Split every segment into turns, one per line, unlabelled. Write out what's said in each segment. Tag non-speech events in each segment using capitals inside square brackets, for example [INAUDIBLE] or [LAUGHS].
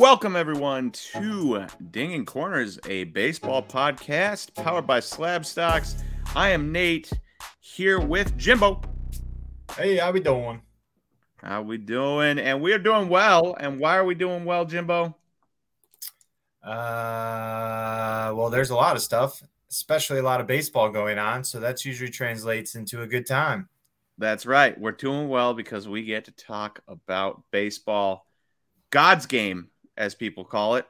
Welcome, everyone, to Dinging Corners, a baseball podcast powered by SlabStox. I am Nate here with Jimbo.
Hey, how we doing?
How we doing? And we are doing well. And why are we doing well, Jimbo?
Uh, well, there's a lot of stuff, especially a lot of baseball going on. So that's usually translates into a good time.
That's right. We're doing well because we get to talk about baseball, God's game, as people call it.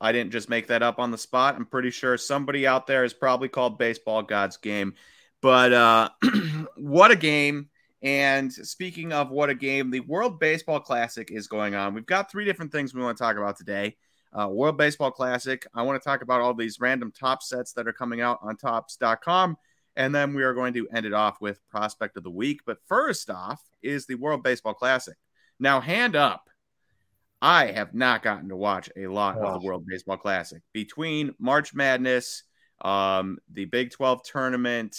I didn't just make that up on the spot. I'm pretty sure somebody out there is probably called baseball God's game. But uh, [CLEARS THROAT] what a game. And speaking of what a game, the World Baseball Classic is going on. We've got three different things we want to talk about today. Uh, World Baseball Classic. I want to talk about all these random Topps sets that are coming out on Topps.com. And then we are going to end it off with Prospect of the Week. But first off is the World Baseball Classic. Now, hand up. I have not gotten to watch a lot of the World Baseball Classic between March Madness, um, the Big 12 tournament,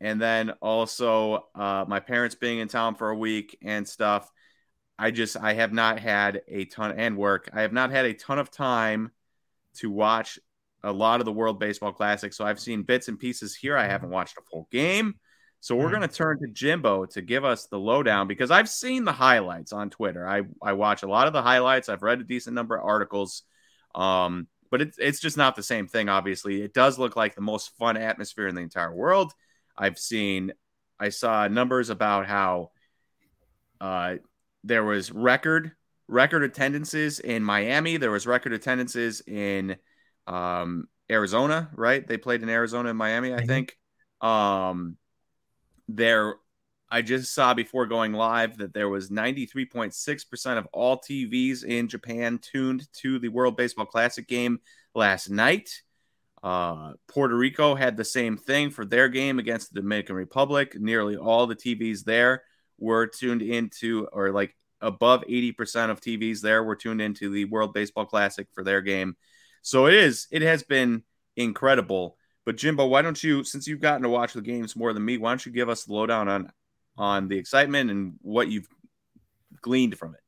and then also uh, my parents being in town for a week and stuff. I just I have not had a ton and work. I have not had a ton of time to watch a lot of the World Baseball Classic. So I've seen bits and pieces here. I haven't watched a full game. So we're mm-hmm. going to turn to Jimbo to give us the lowdown because I've seen the highlights on Twitter. I, I watch a lot of the highlights. I've read a decent number of articles. Um, but it's it's just not the same thing, obviously. It does look like the most fun atmosphere in the entire world. I've seen I saw numbers about how uh, there was record record attendances in Miami. There was record attendances in um, Arizona, right? They played in Arizona and Miami, I mm-hmm. think. Um, there, I just saw before going live that there was 93.6% of all TVs in Japan tuned to the World Baseball Classic game last night. Uh, Puerto Rico had the same thing for their game against the Dominican Republic. Nearly all the TVs there were tuned into, or like above 80% of TVs there were tuned into the World Baseball Classic for their game. So it is, it has been incredible. But Jimbo, why don't you, since you've gotten to watch the games more than me, why don't you give us the lowdown on on the excitement and what you've gleaned from it?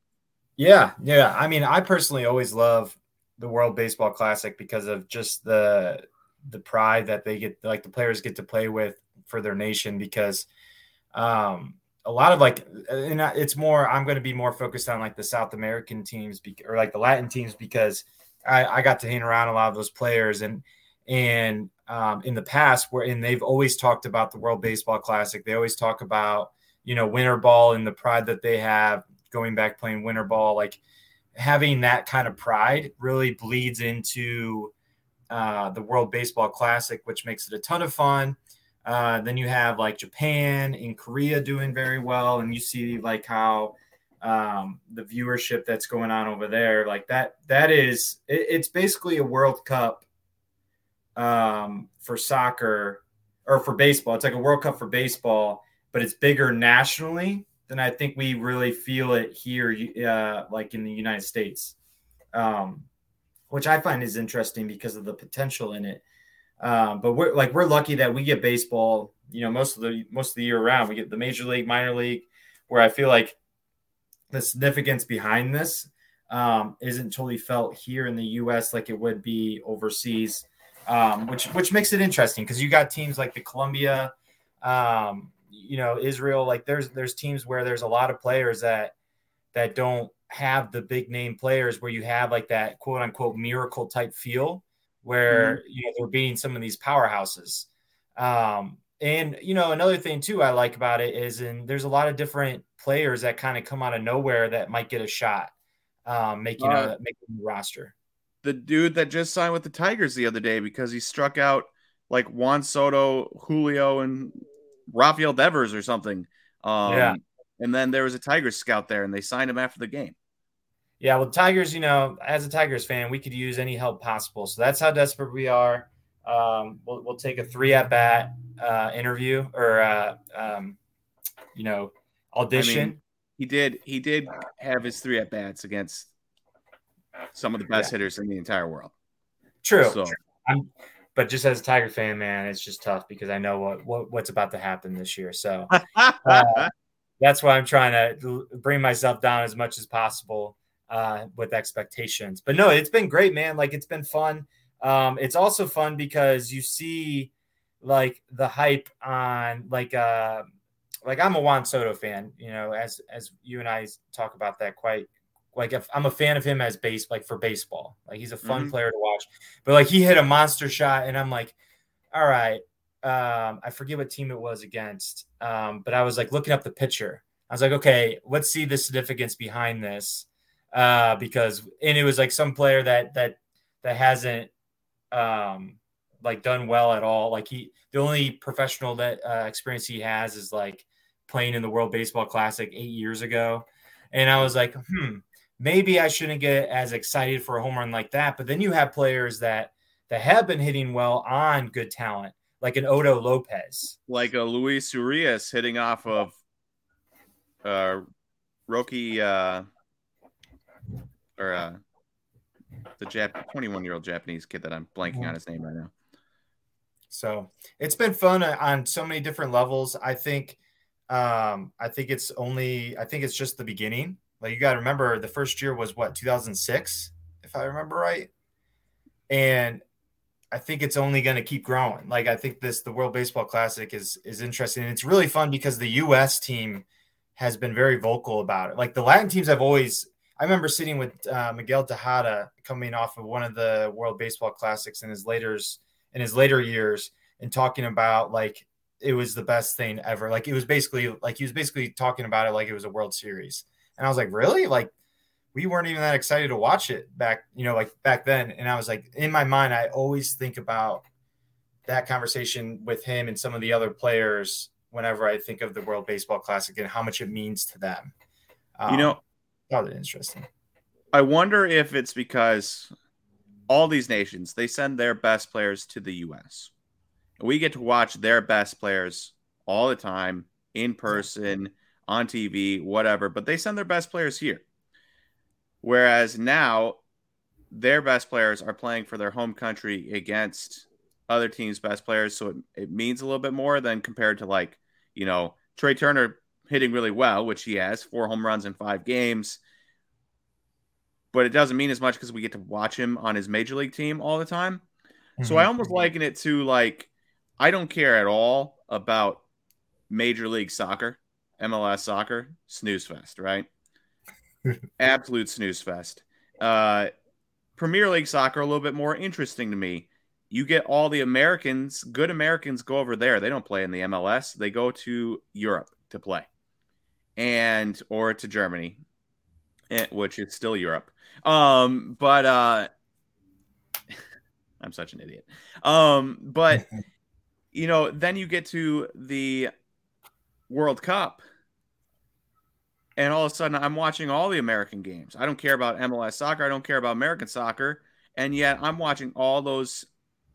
Yeah, yeah. I mean, I personally always love the World Baseball Classic because of just the the pride that they get, like the players get to play with for their nation. Because um, a lot of like, and it's more. I'm going to be more focused on like the South American teams or like the Latin teams because I, I got to hang around a lot of those players and and um, in the past where and they've always talked about the World Baseball Classic. They always talk about you know winter ball and the pride that they have going back playing winter ball. Like having that kind of pride really bleeds into uh, the World Baseball Classic, which makes it a ton of fun. Uh, then you have like Japan and Korea doing very well, and you see like how um, the viewership that's going on over there, like that. That is, it, it's basically a World Cup um, for soccer or for baseball. It's like a World Cup for baseball, but it's bigger nationally than I think we really feel it here, uh, like in the United States, um, which I find is interesting because of the potential in it. Um, but we're like we're lucky that we get baseball, you know, most of the most of the year around. We get the major league, minor league, where I feel like the significance behind this um, isn't totally felt here in the U.S. like it would be overseas um, which which makes it interesting because you got teams like the Colombia, um, you know, Israel. Like there's there's teams where there's a lot of players that that don't have the big name players where you have like that quote unquote miracle type feel where mm-hmm. you know they're beating some of these powerhouses. Um, and you know another thing too I like about it is and there's a lot of different players that kind of come out of nowhere that might get a shot, um, making uh, a making a roster
the dude that just signed with the Tigers the other day because he struck out like Juan Soto, Julio, and Rafael Devers or something. Um, yeah. And then there was a Tigers scout there, and they signed him after the game.
Yeah, well, Tigers, you know, as a Tigers fan, we could use any help possible. So that's how desperate we are. Um, we'll, we'll take a three at bat uh, interview or, uh, um, you know, audition. I mean,
he did. He did have his three at bats against some of the best yeah. hitters in the entire world.
True. So. I'm, but just as a Tiger fan, man, it's just tough because I know what, what what's about to happen this year. So [LAUGHS] uh, that's why I'm trying to bring myself down as much as possible. uh, with expectations. But no, it's been great, man. Like it's been fun. Um, it's also fun because you see like the hype on like uh like I'm a Juan Soto fan, you know, as as you and I talk about that quite like if I'm a fan of him as base like for baseball. Like he's a fun mm-hmm. player to watch. But like he hit a monster shot and I'm like, all right. Um, I forget what team it was against. Um, but I was like looking up the pitcher. I was like, okay, let's see the significance behind this. Uh, because and it was like some player that that that hasn't um like done well at all. Like he the only professional that uh, experience he has is like playing in the World Baseball Classic eight years ago. And I was like, hmm, maybe I shouldn't get as excited for a home run like that. But then you have players that that have been hitting well on good talent, like an Otto Lopez,
like a Luis Urias hitting off of uh Roki uh or uh the Jap 21 year old Japanese kid that I'm blanking on his name right now.
So it's been fun on so many different levels. I think um I think it's only I think it's just the beginning like you got to remember the first year was what 2006, if I remember right, and I think it's only going to keep growing. Like I think this the World Baseball Classic is is interesting. And it's really fun because the U.S. team has been very vocal about it. Like the Latin teams have always. I remember sitting with uh, Miguel Tejada coming off of one of the World Baseball Classics in his later in his later years and talking about like it was the best thing ever. Like it was basically like he was basically talking about it like it was a World Series. And I was like, really? Like, we weren't even that excited to watch it back, you know, like back then. And I was like, in my mind, I always think about that conversation with him and some of the other players whenever I think of the World Baseball Classic and how much it means to them.
Um, you know,
probably interesting.
I wonder if it's because all these nations they send their best players to the U.S. We get to watch their best players all the time in person on TV, whatever, but they send their best players here. Whereas now their best players are playing for their home country against other teams' best players. So it, it means a little bit more than compared to like, you know, Trea Turner hitting really well, which he has four home runs in five games. But it doesn't mean as much because we get to watch him on his major league team all the time. Mm-hmm. So I mm-hmm. almost liken it to like, I don't care at all about major league soccer. MLS soccer, snooze fest, right? [LAUGHS] Absolute snooze fest. Uh, Premier League soccer, a little bit more interesting to me. You get all the Americans, good Americans go over there. They don't play in the MLS, they go to Europe to play and or to Germany, eh, which is still Europe. Um, but uh, [LAUGHS] I'm such an idiot. Um, but [LAUGHS] you know, then you get to the World Cup and all of a sudden I'm watching all the American games. I don't care about MLS soccer. I don't care about American soccer. And yet I'm watching all those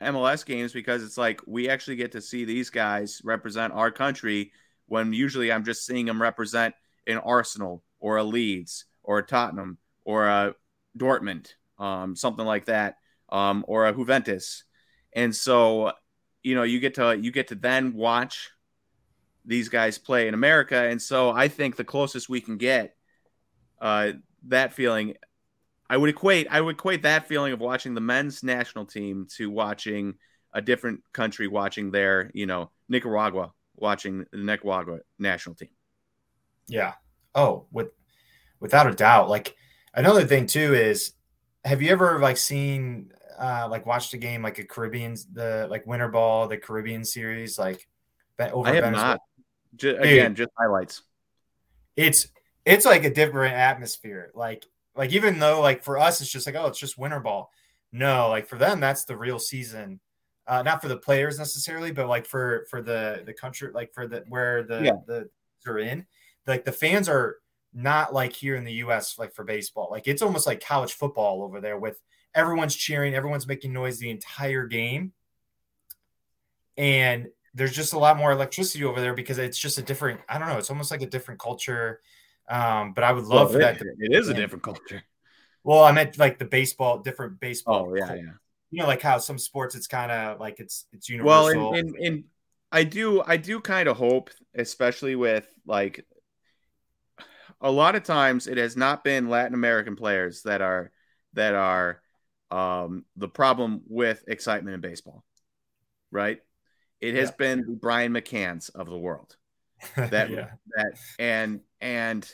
MLS games because it's like we actually get to see these guys represent our country when usually I'm just seeing them represent an Arsenal or a Leeds or a Tottenham or a Dortmund, um, something like that, um, or a Juventus. And so, you know, you get to you get to then watch these guys play in America. And so I think the closest we can get uh, that feeling, I would equate I would equate that feeling of watching the men's national team to watching a different country watching their, you know, Nicaragua watching the Nicaragua national team.
Yeah. Oh, with without a doubt. Like another thing too is have you ever like seen uh like watched a game like a Caribbean the like winter ball, the Caribbean series, like
over I have Venezuela? not. Just, again, just highlights.
It's it's like a different atmosphere. Like like even though like for us it's just like oh it's just winter ball. No, like for them that's the real season. Uh, not for the players necessarily, but like for for the the country, like for the where the yeah. the are in. Like the fans are not like here in the U.S. like for baseball. Like it's almost like college football over there with everyone's cheering, everyone's making noise the entire game, and there's just a lot more electricity over there because it's just a different i don't know it's almost like a different culture um, but i would love well, that
to, it is a different culture
well i meant like the baseball different baseball
oh yeah culture. yeah
you know like how some sports it's kind of like it's it's universal
well and, and, and i do i do kind of hope especially with like a lot of times it has not been Latin American players that are that are um, the problem with excitement in baseball, right? It has yeah. been the Brian McCanns of the world [LAUGHS] that yeah. that and and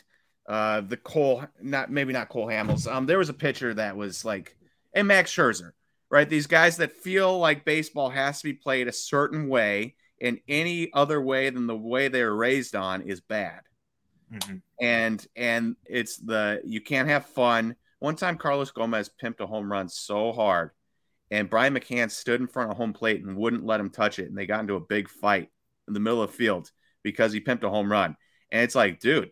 uh, the Cole not maybe not Cole Hamels. Um, there was a pitcher that was like and Max Scherzer, right? These guys that feel like baseball has to be played a certain way, and any other way than the way they were raised on is bad. Mm-hmm. And and it's the you can't have fun. One time, Carlos Gomez pimped a home run so hard, and Brian McCann stood in front of home plate and wouldn't let him touch it, and they got into a big fight in the middle of the field because he pimped a home run. And it's like, dude,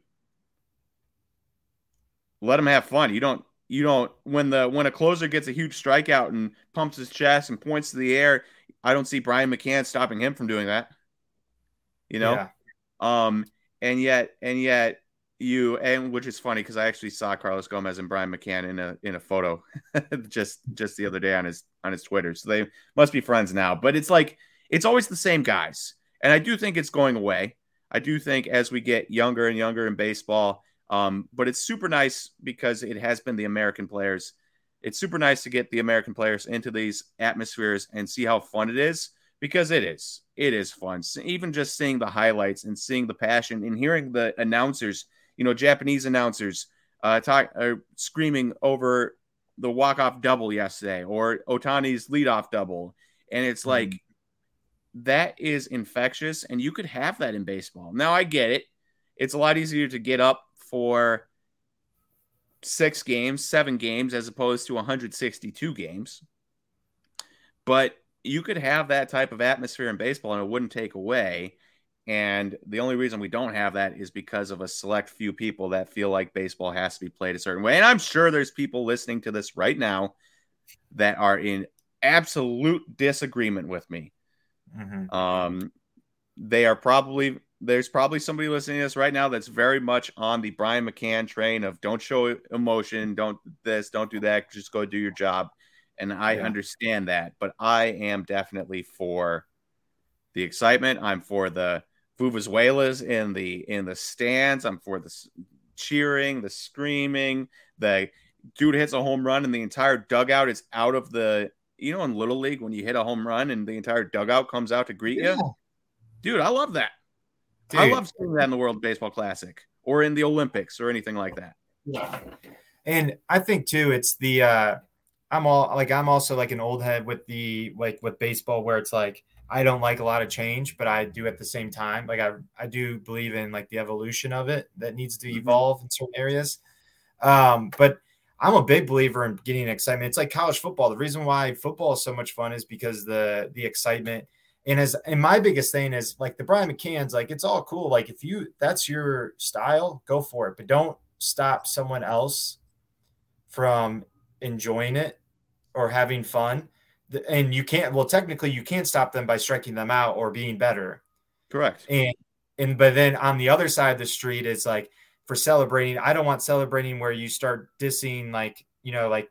let him have fun. You don't you don't when the when a closer gets a huge strikeout and pumps his chest and points to the air, I don't see Brian McCann stopping him from doing that. You know? Yeah. Um and yet and yet you and which is funny because I actually saw Carlos Gomez and Brian McCann in a in a photo [LAUGHS] just just the other day on his on his Twitter. So they must be friends now. But it's like it's always the same guys. And I do think it's going away. I do think as we get younger and younger in baseball, um, but it's super nice because it has been the American players. It's super nice to get the American players into these atmospheres and see how fun it is because it is. It is fun. So even just seeing the highlights and seeing the passion and hearing the announcers, you know, Japanese announcers uh, talk, uh, screaming over the walk-off double yesterday or Ohtani's leadoff double. And it's mm-hmm. like, that is infectious and you could have that in baseball. Now I get it. It's a lot easier to get up for six games, seven games, as opposed to 162 games. But you could have that type of atmosphere in baseball and it wouldn't take away. And the only reason we don't have that is because of a select few people that feel like baseball has to be played a certain way. And I'm sure there's people listening to this right now that are in absolute disagreement with me. Mm-hmm. Um, they are probably there's probably somebody listening to this right now that's very much on the Brian McCann train of don't show emotion, don't this, don't do that, just go do your job. And I yeah. understand that, but I am definitely for the excitement. I'm for the vuvuzelas in the in the stands. I'm for the cheering, the screaming. The dude hits a home run and the entire dugout is out of the. You know, in little league, when you hit a home run and the entire dugout comes out to greet yeah. you, dude, I love that. Dude. I love seeing that in the World Baseball Classic or in the Olympics or anything like that.
Yeah. And I think too, it's the uh I'm all like I'm also like an old head with the like with baseball where it's like I don't like a lot of change, but I do at the same time. Like I I do believe in like the evolution of it that needs to mm-hmm. evolve in certain areas. Um, but I'm a big believer in getting excitement. It's like college football. The reason why football is so much fun is because the the excitement and as and my biggest thing is like the Brian McCann's, like it's all cool. Like if you that's your style, go for it, but don't stop someone else from enjoying it or having fun. And you can't. Well, technically, you can't stop them by striking them out or being better.
Correct.
And and but then on the other side of the street, it's like for celebrating. I don't want celebrating where you start dissing like you know like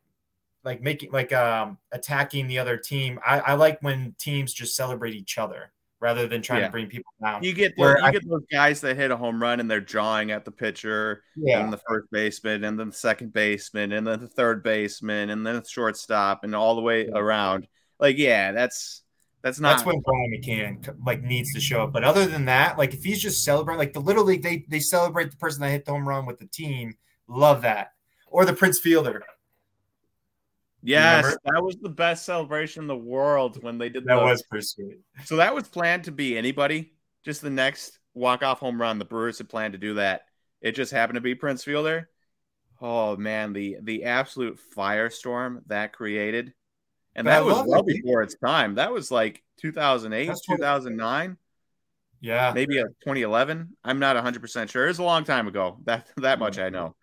like making like um attacking the other team. I, I like when teams just celebrate each other rather than trying yeah. to bring people down.
You get the, you I, get those guys that hit a home run and they're jawing at the pitcher yeah. and the first baseman and then the second baseman and then the third baseman and then the shortstop and all the way yeah. around. Like, yeah, that's that's not
that's when Brian McCann like needs to show up. But other than that, like if he's just celebrating, like the little league, they they celebrate the person that hit the home run with the team. Love that. Or the Prince Fielder.
Yes, that was the best celebration in the world when they did
that. The, was pretty sweet.
So that was planned to be anybody. Just the next walk off home run. The Brewers had planned to do that. It just happened to be Prince Fielder. Oh man, the the absolute firestorm that created, and but that was well before its time. That was like 2008, 2009.
Yeah,
maybe a 2011. I'm not 100 percent sure. It was a long time ago. That that much I know.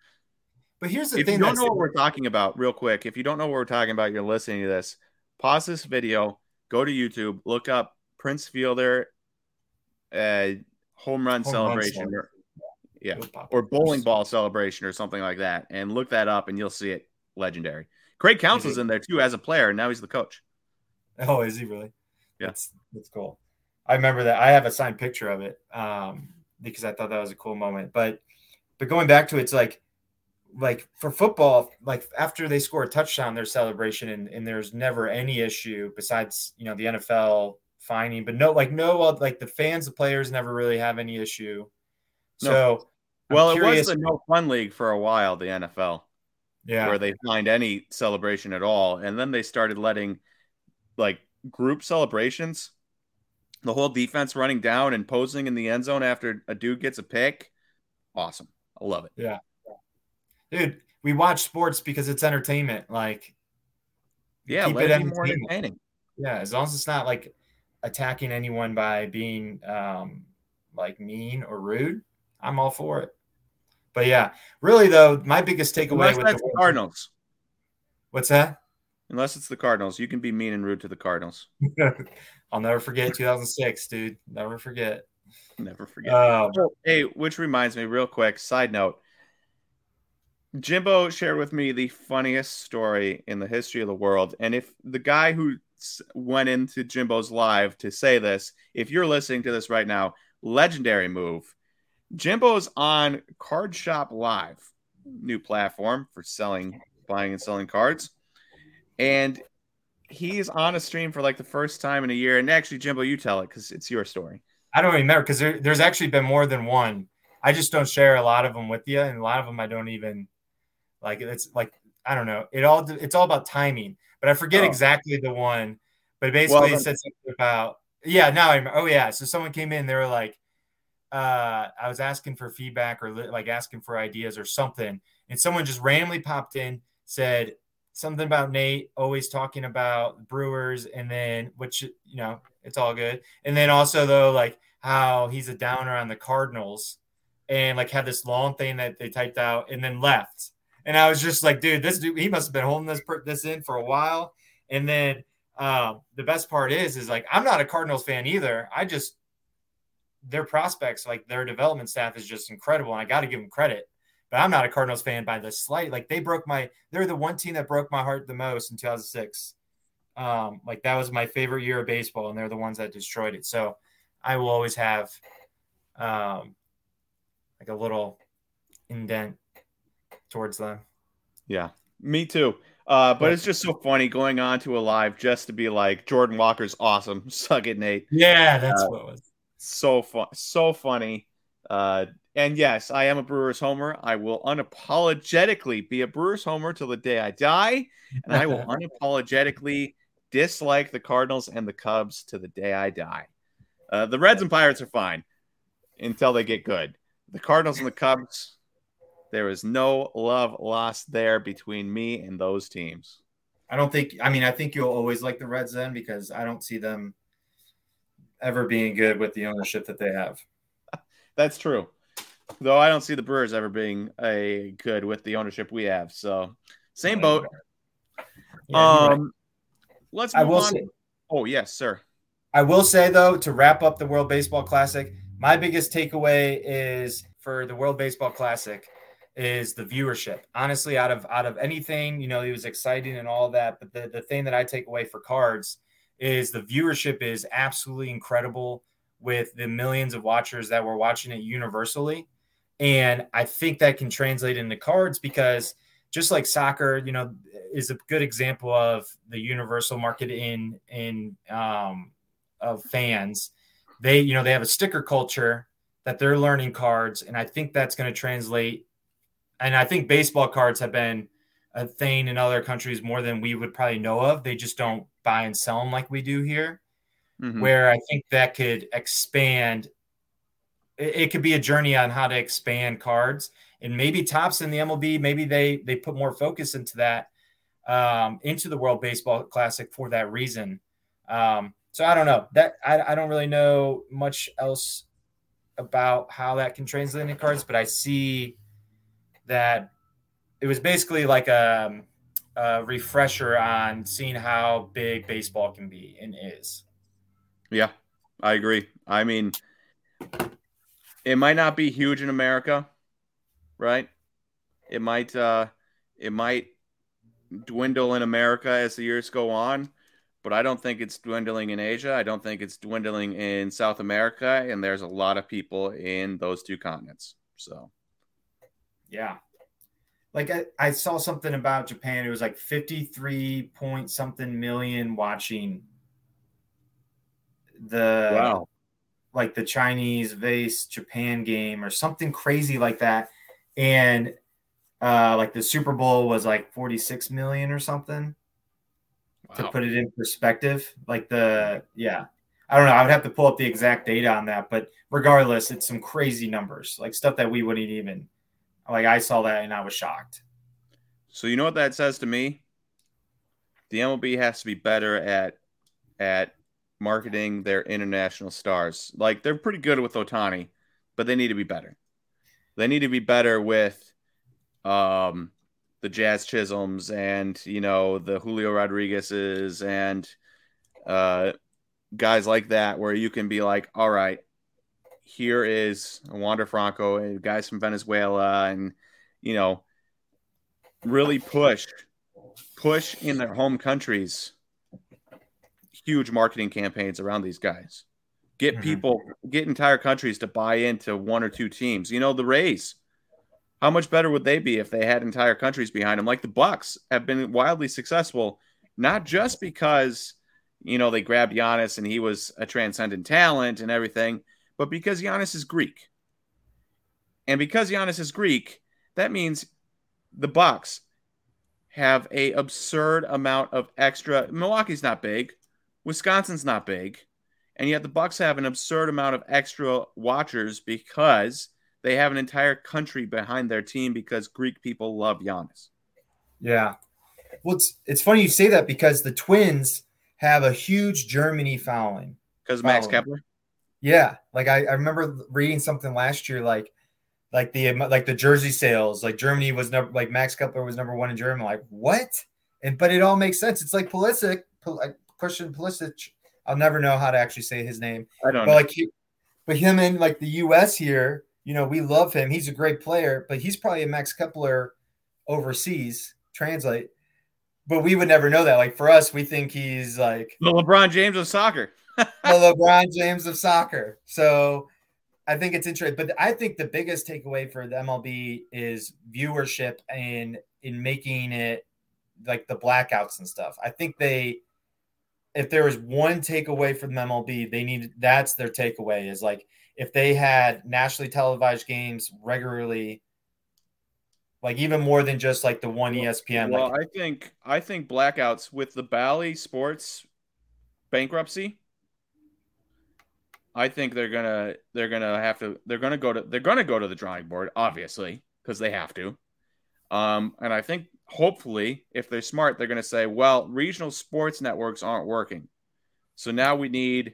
But here's the
if
thing:
you don't know what we're talking about, real quick, if you don't know what we're talking about, you're listening to this. Pause this video, go to YouTube, look up Prince Fielder uh, home run home celebration, run or, yeah, or bowling ball celebration, or something like that, and look that up, and you'll see it. Legendary. Craig Counsell's in there too as a player, and now he's the coach.
Oh, is he really?
Yeah,
that's that's cool. I remember that. I have a signed picture of it um, because I thought that was a cool moment. But but going back to it, it's like like for football, like after they score a touchdown, there's celebration and, and there's never any issue besides, you know, the NFL finding, but no, like no, uh, like the fans, the players never really have any issue. No. So,
well, it was the no fun league for a while, the NFL,
yeah,
where they find any celebration at all, and then they started letting like group celebrations, the whole defense running down and posing in the end zone after a dude gets a pick. Awesome, I love it.
Yeah, dude, we watch sports because it's entertainment. Like,
yeah, keep it, it more entertaining.
Yeah, as long as it's not like attacking anyone by being um, like mean or rude, I'm all for it. But yeah, really though, my biggest takeaway
Unless with the Cardinals.
What's that?
Unless it's the Cardinals, you can be mean and rude to the Cardinals. [LAUGHS]
I'll never forget 2006, dude. Never forget.
Never forget. Um, hey, which reminds me, real quick, side note. Jimbo shared with me the funniest story in the history of the world. And if the guy who went into Jimbo's live to say this, if you're listening to this right now, legendary move. Jimbo's on Card Shop Live, new platform for selling, buying, and selling cards. And he's on a stream for like the first time in a year. And actually, Jimbo, you tell it because it's your story.
I don't remember because there, there's actually been more than one. I just don't share a lot of them with you, and a lot of them I don't even like. It's like I don't know. It all it's all about timing, but I forget oh. exactly the one. But basically, well, it said something about yeah. Now I'm oh yeah. So someone came in. They were like, uh, I was asking for feedback or like asking for ideas or something, and someone just randomly popped in said something about Nate always talking about Brewers, and then which you know it's all good, and then also though like how he's a downer on the Cardinals, and like had this long thing that they typed out and then left, and I was just like, dude, this dude he must have been holding this this in for a while, and then um, the best part is is like I'm not a Cardinals fan either. I just their prospects, like their development staff, is just incredible, and I got to give them credit but I'm not a Cardinals fan by the slight. Like they broke my, they're the one team that broke my heart the most in 2006. Um, like that was my favorite year of baseball, and they're the ones that destroyed it. So I will always have, um, like a little indent towards them.
Yeah, me too. Uh, but it's just so funny going on to a live just to be like Jordan Walker's awesome. [LAUGHS] Suck it, Nate.
Yeah, that's uh, what it was.
So fun, so funny. Uh, and yes, I am a Brewers homer. I will unapologetically be a Brewers homer till the day I die, and I will [LAUGHS] unapologetically dislike the Cardinals and the Cubs to the day I die. Uh, the Reds and Pirates are fine until they get good. The Cardinals and the Cubs, there is no love lost there between me and those teams.
I don't think. I mean, I think you'll always like the Reds then because I don't see them ever being good with the ownership that they have. [LAUGHS]
That's true. Though I don't see the Brewers ever being a good with the ownership we have. So same boat. Yeah, um, right. let's. I will on. say. Oh yes, sir.
I will say though, to wrap up the World Baseball Classic, my biggest takeaway is for the World Baseball Classic is the viewership. Honestly, out of out of anything, you know, it was exciting and all that, but the, the thing that I take away for cards is the viewership is absolutely incredible with the millions of watchers that were watching it universally. And I think that can translate into cards because just like soccer, you know, is a good example of the universal market in in um, of fans. They, you know, they have a sticker culture that they're learning cards, and I think that's going to translate. And I think baseball cards have been a thing in other countries more than we would probably know of. They just don't buy and sell them like we do here. Mm-hmm. Where I think that could expand it, it could be a journey on how to expand cards and maybe Topps in the MLB, maybe they they put more focus into that um, into the World Baseball Classic for that reason. Um, so I don't know that I, I don't really know much else about how that can translate into cards, but I see that it was basically like a, a refresher on seeing how big baseball can be and is.
Yeah, I agree. I mean, it might not be huge in America, right? It might uh it might dwindle in America as the years go on, but I don't think it's dwindling in Asia. I don't think it's dwindling in South America, and there's a lot of people in those two continents. So
Yeah. Like I, I saw something about Japan. It was like 53 point something million watching the
Wow.
like the Chinese vase Japan game or something crazy like that. And uh like the Super Bowl was like 46 million or something to put it in perspective. Like the yeah. I don't know. I would have to pull up the exact data on that, but regardless, it's some crazy numbers, like stuff that we wouldn't even like I saw that and I was shocked.
So you know what that says to me? The MLB has to be better at at marketing their international stars. Like they're pretty good with Ohtani, but they need to be better. They need to be better with um the Jazz Chisholms and you know the Julio Rodriguez's and uh guys like that where you can be like, all right, here is Wander Franco, and guys from Venezuela, and you know, really push push in their home countries huge marketing campaigns around these guys. Get
Mhm.
people, get entire countries to buy into one or two teams. You know, the Rays. How much better would they be if they had entire countries behind them? Like the Bucks have been wildly successful, not just because you know they grabbed Giannis and he was a transcendent talent and everything, but because Giannis is Greek. And because Giannis is Greek, that means the Bucks have a absurd amount of extra. Milwaukee's not big, Wisconsin's not big, and yet the Bucks have an absurd amount of extra watchers because they have an entire country behind their team because Greek people love Giannis.
Yeah. Well, it's it's funny you say that because the Twins have a huge Germany following.
Because Max Kepler.
Yeah, like I, I remember reading something last year, like like the like the jersey sales, like Germany was number like Max Kepler was number one in Germany. Like what? And but it all makes sense. It's like Pulisic, Pul- like Christian Pulisic. I'll never know how to actually say his name,
I don't
but
know.
like he, but him in like the U.S. here, you know, we love him. He's a great player, but he's probably a Max Kepler overseas. Translate, but we would never know that. Like for us, we think he's like
The LeBron James of soccer. [LAUGHS]
the LeBron James of soccer. So I think it's interesting. But I think the biggest takeaway for the MLB is viewership and in making it like the blackouts and stuff. I think they if there was one takeaway from the MLB, they need that's their takeaway is like if they had nationally televised games regularly, like even more than just like the one ESPN.
well,
like,
I think I think blackouts with the Bally Sports bankruptcy. I think they're gonna they're gonna have to they're gonna go to they're gonna go to the drawing board obviously because they have to, um, and I think hopefully if they're smart they're gonna say well regional sports networks aren't working, so now we need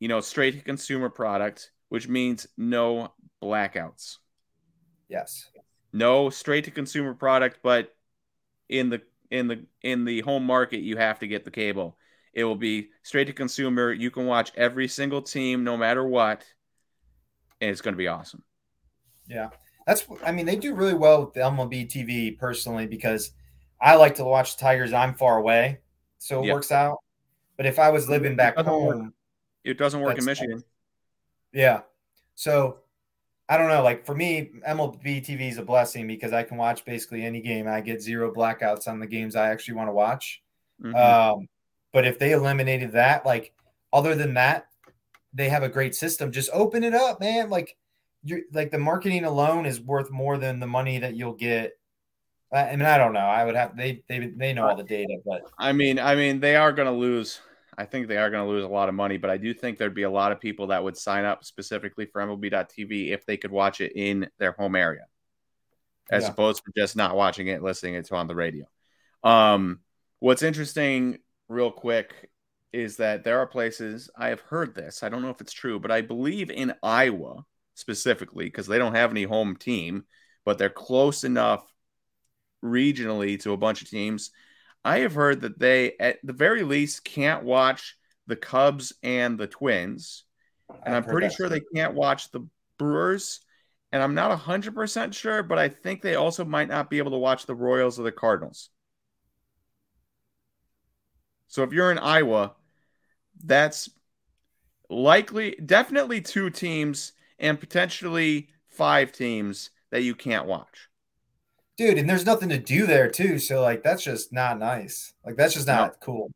you know straight to consumer product which means no blackouts.
Yes.
no straight to consumer product but in the in the in the home market you have to get the cable it will be straight to consumer you can watch every single team no matter what and it's going to be awesome
Yeah. That's I mean, they do really well with the MLB TV personally because I like to watch the Tigers. I'm far away, so it
Yeah.
works out. But if I was living back
work.
home,
it doesn't work in michigan
yeah. So I don't know. Like for me, MLB TV is a blessing because I can watch basically any game. I get zero blackouts on the games I actually want to watch.
Mhm.
Um, but if they eliminated that, like other than that, they have a great system. Just open it up, man. Like you're like the marketing alone is worth more than the money that you'll get. I mean, I don't know. I would have they they they know all the data, but
i mean i mean they are going to lose i think they are going to lose a lot of money but i do think there'd be a lot of people that would sign up specifically for mlb.tv if they could watch it in their home area as
Yeah.
opposed to just not watching it, listening it to on the radio. Um, what's interesting, real quick, is that there are places I have heard this. I don't know if it's true, but I believe in Iowa specifically because they don't have any home team, but they're close enough regionally to a bunch of teams. I have heard that they, at the very least, can't watch the Cubs and the Twins and I'm
I've heard
pretty sure they can't watch the Brewers. And I'm not 100% sure, but I think they also might not be able to watch the Royals or the Cardinals. So if you're in Iowa, that's likely, definitely two teams and potentially five teams that you can't watch.
Dude, and there's nothing to do there too. So like that's just not nice. Like that's just not no. cool.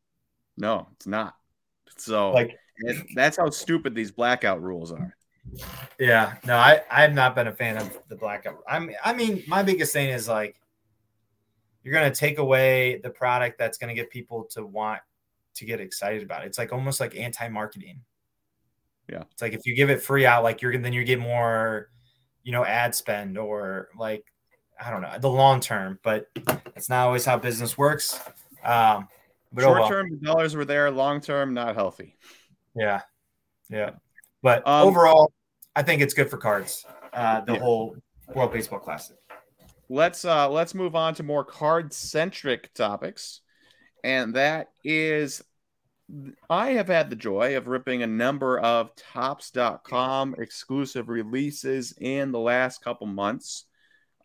No, it's not. So like that's how stupid these blackout rules are.
Yeah, no, I I've not been a fan of the blackout. I'm I mean, my biggest thing is like you're gonna take away the product that's gonna get people to want to get excited about it. It's like almost like anti-marketing.
Yeah.
It's like if you give it free out, like you're then you get more, you know, ad spend or like I don't know the long term, but it's not always how business works. Um,
but short oh term, well. dollars were there. Long term, not healthy.
Yeah, yeah. But um, overall, I think it's good for cards. Uh, the yeah. whole World Baseball Classic.
Let's uh, let's move on to more card centric topics, and that is I have had the joy of ripping a number of Topps.com exclusive releases in the last couple months.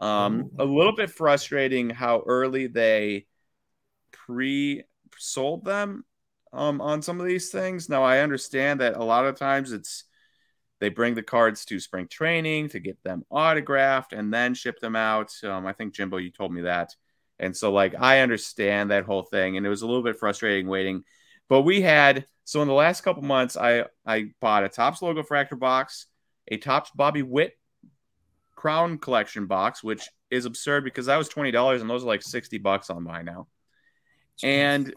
Um, a little bit frustrating how early they pre sold them um, on some of these things. Now, I understand that a lot of times it's they bring the cards to spring training to get them autographed and then ship them out. Um, I think Jimbo, you told me that. And so, like, I understand that whole thing. And it was a little bit frustrating waiting. But we had, so in the last couple months, I, I bought a Topps logo fractor box, a Topps Bobby Witt crown collection box, which is absurd because that was $20 and those are like 60 bucks on mine now. And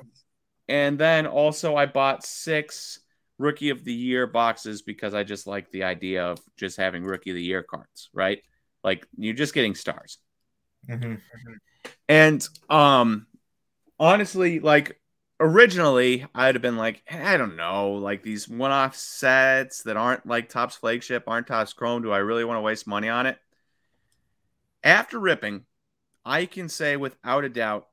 and then also I bought six rookie of the year boxes because I just like the idea of just having rookie of the year cards, right? Like you're just getting stars. Mm-hmm. And um honestly, like originally I'd have been like, I don't know, like these one-off sets that aren't like Topps flagship, aren't Topps Chrome. Do I really want to waste money on it? After ripping, I can say without a doubt,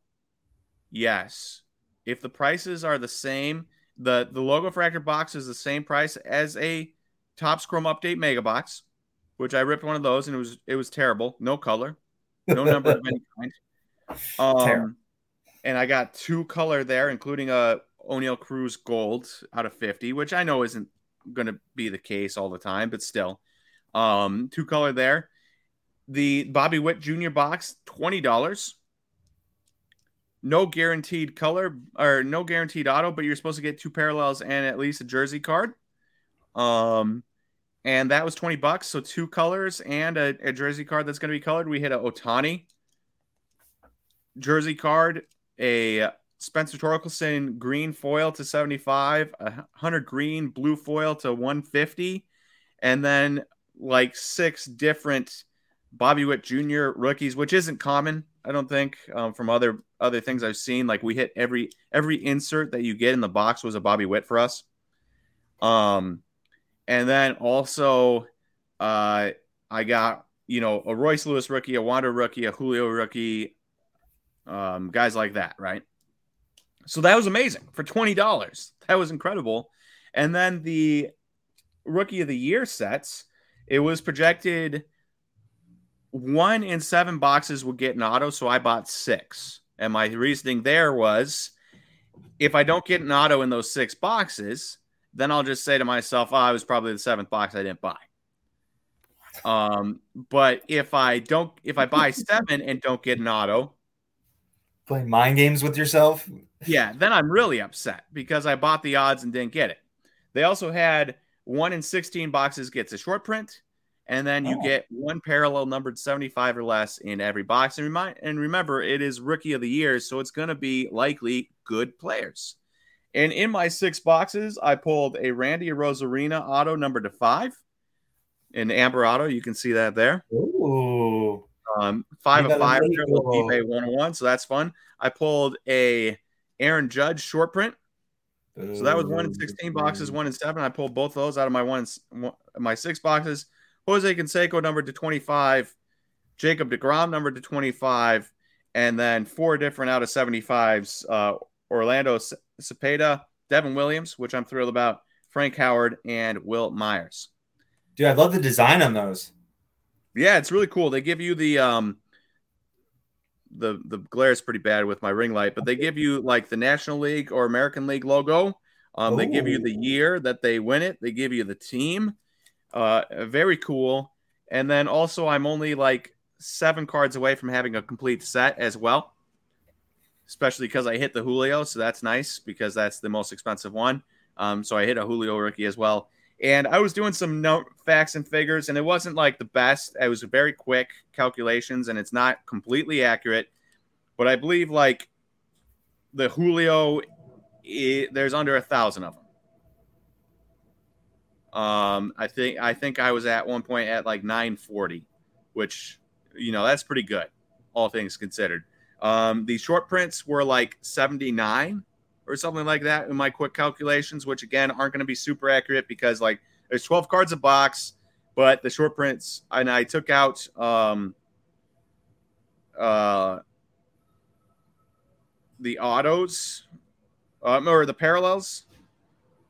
yes. If the prices are the same, the the logo fractor box is the same price as a Topps Chrome Update Mega Box, which I ripped one of those and it was it was terrible, no color, no number of any [LAUGHS] kind. Um, and I got two color there, including a Oneil Cruz Gold out of fifty, which I know isn't going to be the case all the time, but still, um, two color there. The Bobby Witt Jr. box, twenty dollars. No guaranteed color or no guaranteed auto, but you're supposed to get two parallels and at least a jersey card. Um, and that was 20 bucks. So two colors and a, a jersey card that's going to be colored. We hit a Ohtani jersey card, a Spencer Torkelson green foil to 75, a Hunter Greene blue foil to 150, and then like six different Bobby Witt Jr. rookies, which isn't common, I don't think, um, from other other things I've seen. Like we hit every every insert that you get in the box was a Bobby Witt for us. Um, and then also, uh, I got you know a Royce Lewis rookie, a Wander rookie, a Julio rookie, um, guys like that, right? So that was amazing for twenty dollars. That was incredible. And then the rookie of the year sets, it was projected one in seven boxes would get an auto, so I bought six. And my reasoning there was if I don't get an auto in those six boxes, then I'll just say to myself, oh, I was probably the seventh box I didn't buy. Um, but if I don't, if I buy [LAUGHS] seven and don't get an auto,
playing mind games with yourself,
yeah, then I'm really upset because I bought the odds and didn't get it. They also had one in 16 boxes gets a short print, and then you oh. get one parallel numbered 75 or less in every box. And remind and remember, it is rookie of the year, so it's going to be likely good players. And in my six boxes, I pulled a Randy Arozarena auto number to five, an Amber auto. You can see that there.
Ooh.
Um, five of five eBay 101, so that's fun. I pulled a Aaron Judge short print. So that was one in 16 boxes, one in seven. I pulled both those out of my one, my six boxes. Jose Canseco numbered to 25, Jacob DeGrom numbered to 25, and then four different out of 75s uh, Orlando Cepeda, Devin Williams, which I'm thrilled about, Frank Howard, and Wil Myers.
Dude, I love the design on those.
Yeah, it's really cool. They give you the um the the glare is pretty bad with my ring light, but they give you like the National League or American League logo. Um, they give you the year that they win it. They give you the team. Uh, very cool. And then also, I'm only like seven cards away from having a complete set as well. Especially because I hit the Julio, so that's nice because that's the most expensive one. Um, so I hit a Julio rookie as well. And I was doing some note facts and figures, and it wasn't like the best. It was very quick calculations, and it's not completely accurate. But I believe like the Julio, it, there's under a thousand of them. Um, I think I think I was at one point at like 940, which you know that's pretty good, all things considered. Um, the short prints were like 79 or something like that in my quick calculations, which again aren't going to be super accurate because like there's 12 cards a box, but the short prints and I took out um, uh, the autos um, or the parallels,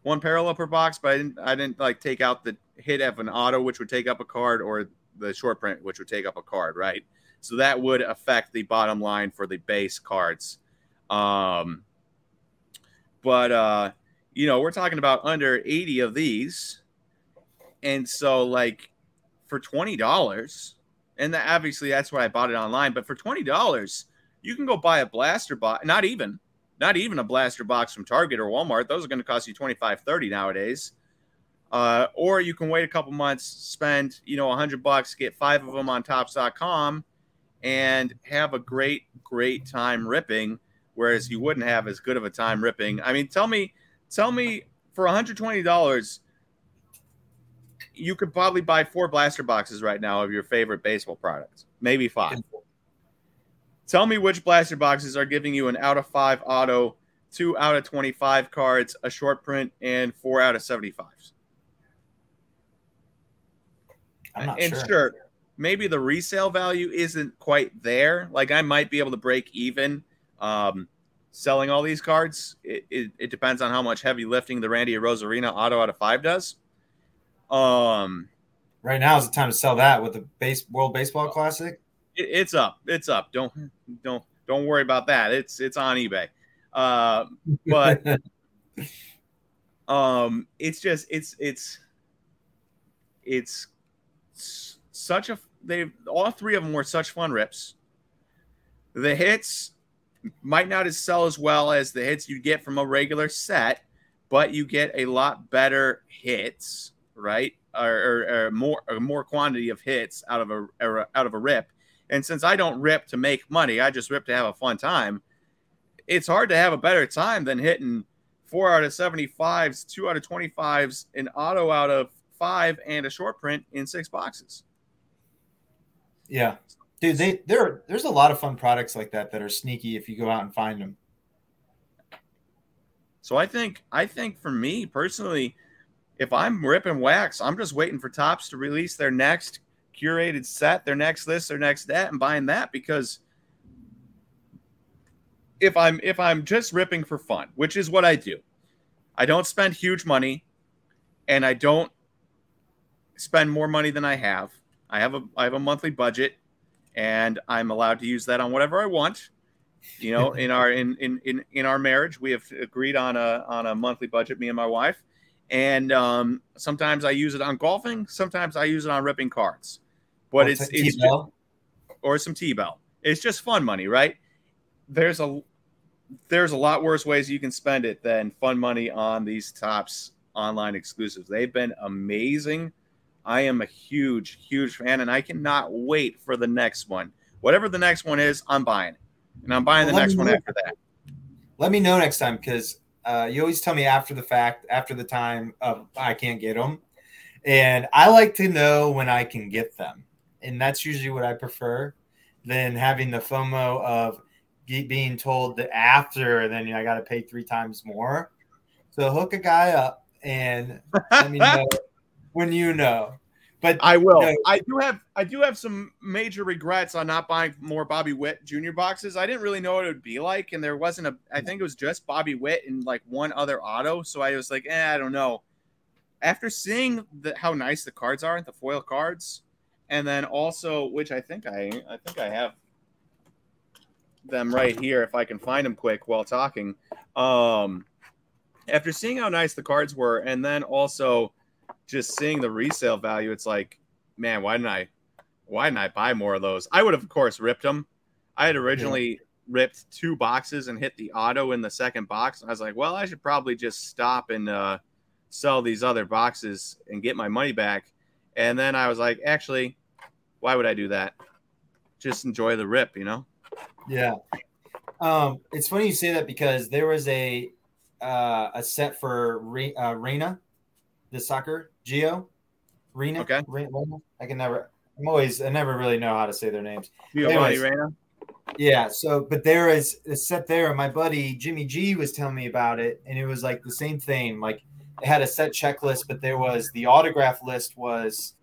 one parallel per box, but I didn't I didn't like take out the hit of an auto, which would take up a card, or the short print, which would take up a card, right? So that would affect the bottom line for the base cards. Um, but uh, you know, we're talking about under 80 of these. And so like for $20, and obviously that's why I bought it online, but for $20, you can go buy a blaster box, not even, not even a blaster box from Target or Walmart. Those are going to cost you 25, 30 nowadays. Uh, or you can wait a couple months, spend, you know, a hundred bucks, get five of them on Topps.com and have a great, great time ripping whereas you wouldn't have as good of a time ripping. I mean, tell me, tell me for $120, you could probably buy four blaster boxes right now of your favorite baseball products, maybe five. Tell me which blaster boxes are giving you an out of five auto, two out of 25 cards, a short print, and four out of 75s. and sure. sure, maybe the resale value isn't quite there. Like I might be able to break even um, selling all these cards. It, it, it, depends on how much heavy lifting the Randy Arozarena auto out of five does. Um,
right now is the time to sell that with the base World Baseball Classic.
It, it's up. It's up. Don't don't don't worry about that. It's it's on eBay. Uh, [LAUGHS] but um, it's just it's it's it's such a they all three of them were such fun rips. The hits might not as sell as well as the hits you get from a regular set, but you get a lot better hits, right? Or, or, or more or more quantity of hits out of a out of a rip. And since I don't rip to make money, I just rip to have a fun time. It's hard to have a better time than hitting four out of 75s, two out of 25s, an auto out of five, and a short print in six boxes.
Yeah. Dude, they there there's a lot of fun products like that that are sneaky if you go out and find them.
So I think I think for me personally, if I'm ripping wax, I'm just waiting for Topps to release their next curated set, their next list, their next that, and buying that because if I'm if I'm just ripping for fun, which is what I do, I don't spend huge money, and I don't spend more money than I have. I have a I have a monthly budget and I'm allowed to use that on whatever I want. You know, in our in, in in in our marriage, we have agreed on a on a monthly budget, me and my wife, and um, sometimes I use it on golfing, sometimes I use it on ripping cards, but or it's it's just, or some T-bell. It's just fun money, right? There's a there's a lot worse ways you can spend it than fun money on these Topps online exclusives. They've been amazing I am a huge, huge fan, and I cannot wait for the next one. Whatever the next one is, I'm buying and I'm buying well, the next one after that.
Let me know next time because uh, you always tell me after the fact, after the time of I can't get them, and I like to know when I can get them, and that's usually what I prefer than having the FOMO of being told that after, then you know, I got to pay three times more. So hook a guy up and let me know [LAUGHS] when you know. But
I will. I do have I do have some major regrets on not buying more Bobby Witt Junior boxes. I didn't really know what it would be like, and there wasn't a. I think it was just Bobby Witt and like one other auto. So I was like, eh, I don't know. After seeing the, how nice the cards are, the foil cards, and then also, which I think I I think I have them right here if I can find them quick while talking. Um, after seeing how nice the cards were, and then also just seeing the resale value, it's like, man, why didn't I, why didn't I buy more of those? I would have, of course, ripped them. I had originally ripped two boxes and hit the auto in the second box. I was like, well, I should probably just stop and uh, sell these other boxes and get my money back. And then I was like, actually, why would I do that? Just enjoy the rip, you know?
Yeah. Um, it's funny you say that because there was a uh, a set for Re- uh, Reyna, the soccer Geo, Rena.
Okay.
I can never. I'm always. I never really know how to say their names.
Giovanni Reyna.
Yeah. So, but there is a set there, and my buddy Jimmy G was telling me about it, and it was like the same thing. Like it had a set checklist, but there was the autograph list was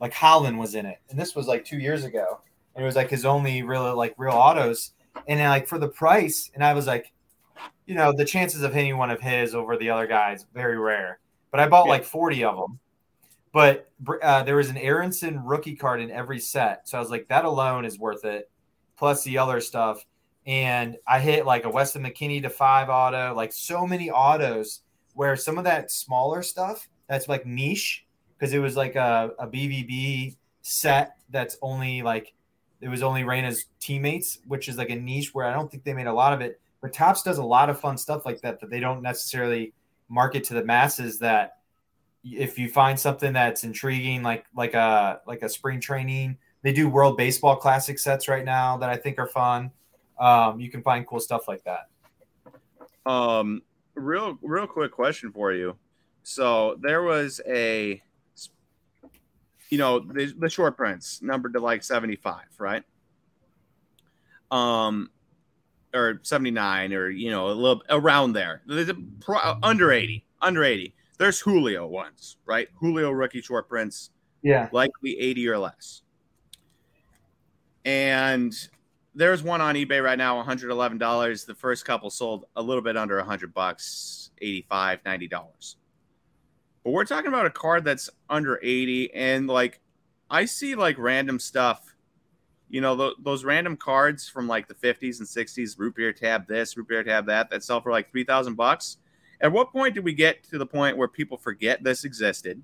like Haaland was in it, and this was like two years ago, and it was like his only real like real autos, and like for the price, and I was like, you know, the chances of hitting one of his over the other guys very rare, but I bought yeah. like forty of them but uh, there was an Aaronson rookie card in every set. So I was like, that alone is worth it, plus the other stuff. And I hit like a Weston McKennie to five auto, like so many autos where some of that smaller stuff that's like niche because it was like a, a BVB set that's only like it was only Reyna's teammates, which is like a niche where I don't think they made a lot of it. But Topps does a lot of fun stuff like that that they don't necessarily market to the masses that if you find something that's intriguing, like like a like a spring training, they do World Baseball Classic sets right now that I think are fun. Um, you can find cool stuff like that.
Um, real real quick question for you. So there was a, you know, the, the short prints numbered to like seventy five, right? Um, or seventy nine, or you know, a little around there. There's a pro, under eighty, under eighty there's Julio ones, right? Julio rookie short prints.
Yeah.
Likely 80 or less. And there's one on eBay right now, $111. The first couple sold a little bit under 100 bucks, 85, 90 dollars. But we're talking about a card that's under 80 and like I see like random stuff. You know, th- those random cards from like the 50s and 60s, root beer tab this, root beer tab that, that sell for like 3,000 bucks at what point did we get to the point where people forget this existed?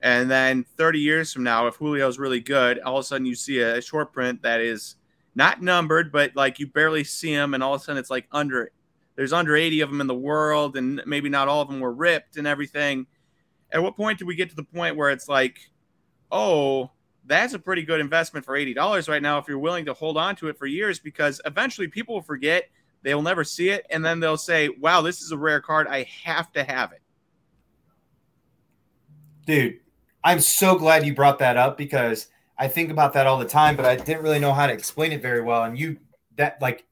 And then 30 years from now, if Julio's really good, all of a sudden you see a short print that is not numbered, but like you barely see them, and all of a sudden it's like under there's under 80 of them in the world, and maybe not all of them were ripped and everything. At what point do we get to the point where it's like, oh, that's a pretty good investment for $80 right now if you're willing to hold on to it for years because eventually people will forget they will never see it, and then they'll say, "Wow, this is a rare card. I have to have it."
Dude, I'm so glad you brought that up because I think about that all the time, but I didn't really know how to explain it very well. And you that like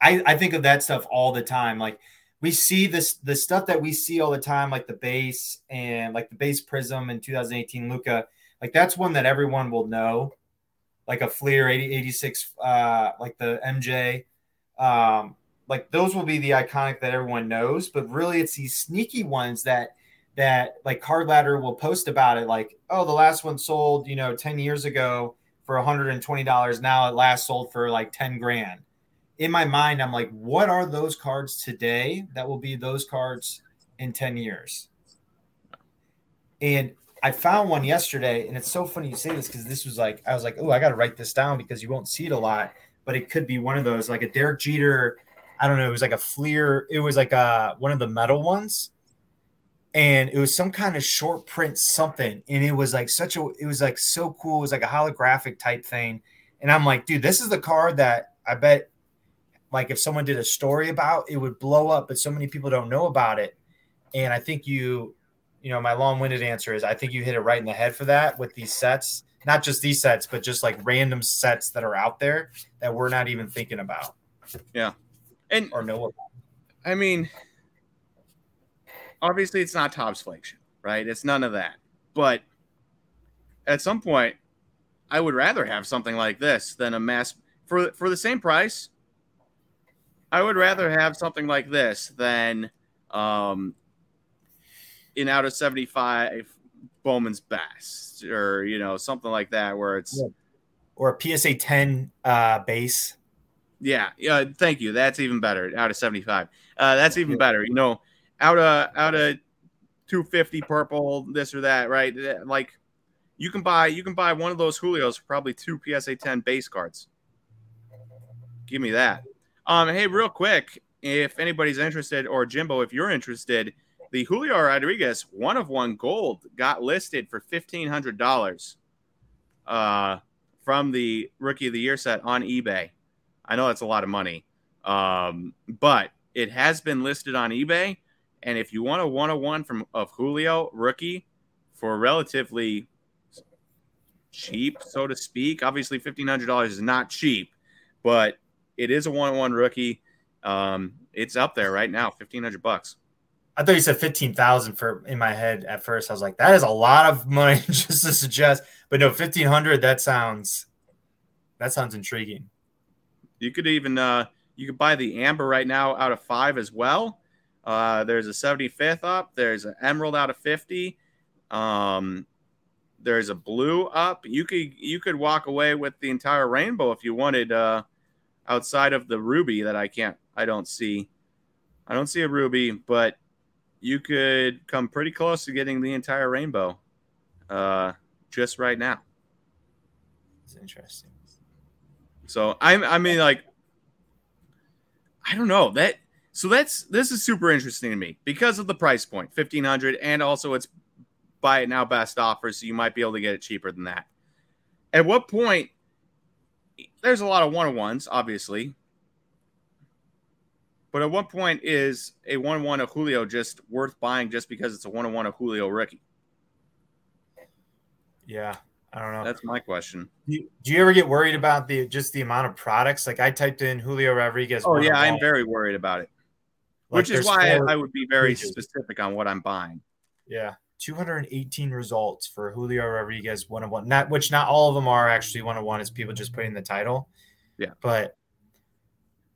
I, I think of that stuff all the time. Like we see this the stuff that we see all the time, like the base and like the base prism in 2018 Luka, Like that's one that everyone will know. Like a Fleer 80, 86, uh, like the MJ. Um, like those will be the iconic that everyone knows, but really it's these sneaky ones that that like Card Ladder will post about it, like, oh, the last one sold, you know, 10 years ago for $120. Now it last sold for like 10 grand. In my mind, I'm like, what are those cards today that will be those cards in 10 years? And I found one yesterday, and it's so funny you say this because this was like, I was like, oh, I got to write this down because you won't see it a lot, but it could be one of those, like a Derek Jeter I don't know, it was like a Fleer, it was like a uh, one of the metal ones. And it was some kind of short print something. And it was like such a it was like so cool. It was like a holographic type thing. And I'm like, dude, this is the card that I bet like if someone did a story about, it would blow up, but so many people don't know about it. And I think you, you know, my long-winded answer is I think you hit it right in the head for that with these sets, not just these sets, but just like random sets that are out there that we're not even thinking about.
Yeah. And
or no
I mean, obviously it's not Topps flagship, right? It's none of that. But at some point, I would rather have something like this than a mass for for the same price. I would rather have something like this than um in out of 75 Bowman's best or you know something like that where it's
or a PSA 10 uh base
yeah, yeah. Thank you. That's even better. Out of seventy five, uh, that's even better. You know, out of out of two fifty purple, this or that, right? Like, you can buy you can buy one of those Julios for probably two PSA 10 base cards. Give me that. Um, hey, real quick, if anybody's interested, or Jimbo, if you're interested, the Julio Rodriguez one of one gold got listed for fifteen hundred dollars uh, from the Rookie of the Year set on eBay. I know that's a lot of money, um, but it has been listed on eBay. And if you want a one of one from of Julio rookie for relatively cheap, so to speak, obviously fifteen hundred dollars is not cheap, but it is a one on one rookie. Um, it's up there right now, fifteen hundred bucks.
I thought you said fifteen thousand for in my head at first. I was like, that is a lot of money [LAUGHS] just to suggest. But no, fifteen hundred. That sounds that sounds intriguing.
You could even uh, you could buy the amber right now out of five as well. Uh, there's a 75th up. There's an emerald out of 50. Um, there's a blue up. You could you could walk away with the entire rainbow if you wanted. Uh, outside of the ruby that I can't, I don't see. I don't see a ruby, but you could come pretty close to getting the entire rainbow uh, just right now.
It's interesting.
So I, I mean, like, I don't know that. So that's this is super interesting to me because of the price point, fifteen hundred, and also it's buy it now best offer, so you might be able to get it cheaper than that. At what point? There's a lot of one on ones, obviously, but at what point is a one on one of Julio just worth buying just because it's a one on one of Julio rookie?
Yeah, I don't know.
That's my question.
Do you, do you ever get worried about the just the amount of products? Like I typed in Julio Rodriguez.
Oh yeah, I'm very worried about it. Like Which is why I, I would be very pages. specific on what I'm buying.
Yeah. 218 results for Julio Rodriguez one on one. Not which not all of them are actually one on one as people just putting the title.
Yeah.
But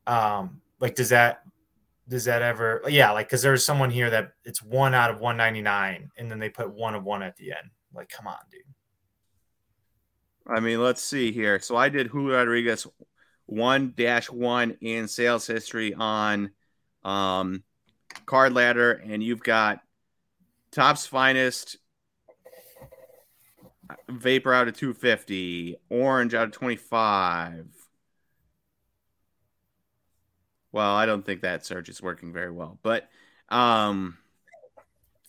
um like does that does that ever yeah, like cuz there's someone here that it's 1 out of 199 and then they put one of one at the end. Like come on, dude.
I mean, let's see here. So I did Julio Rodriguez one dash one in sales history on um, Card Ladder, and you've got Topps Finest Vapor out of 250, Orange out of 25. Well, I don't think that search is working very well, but um,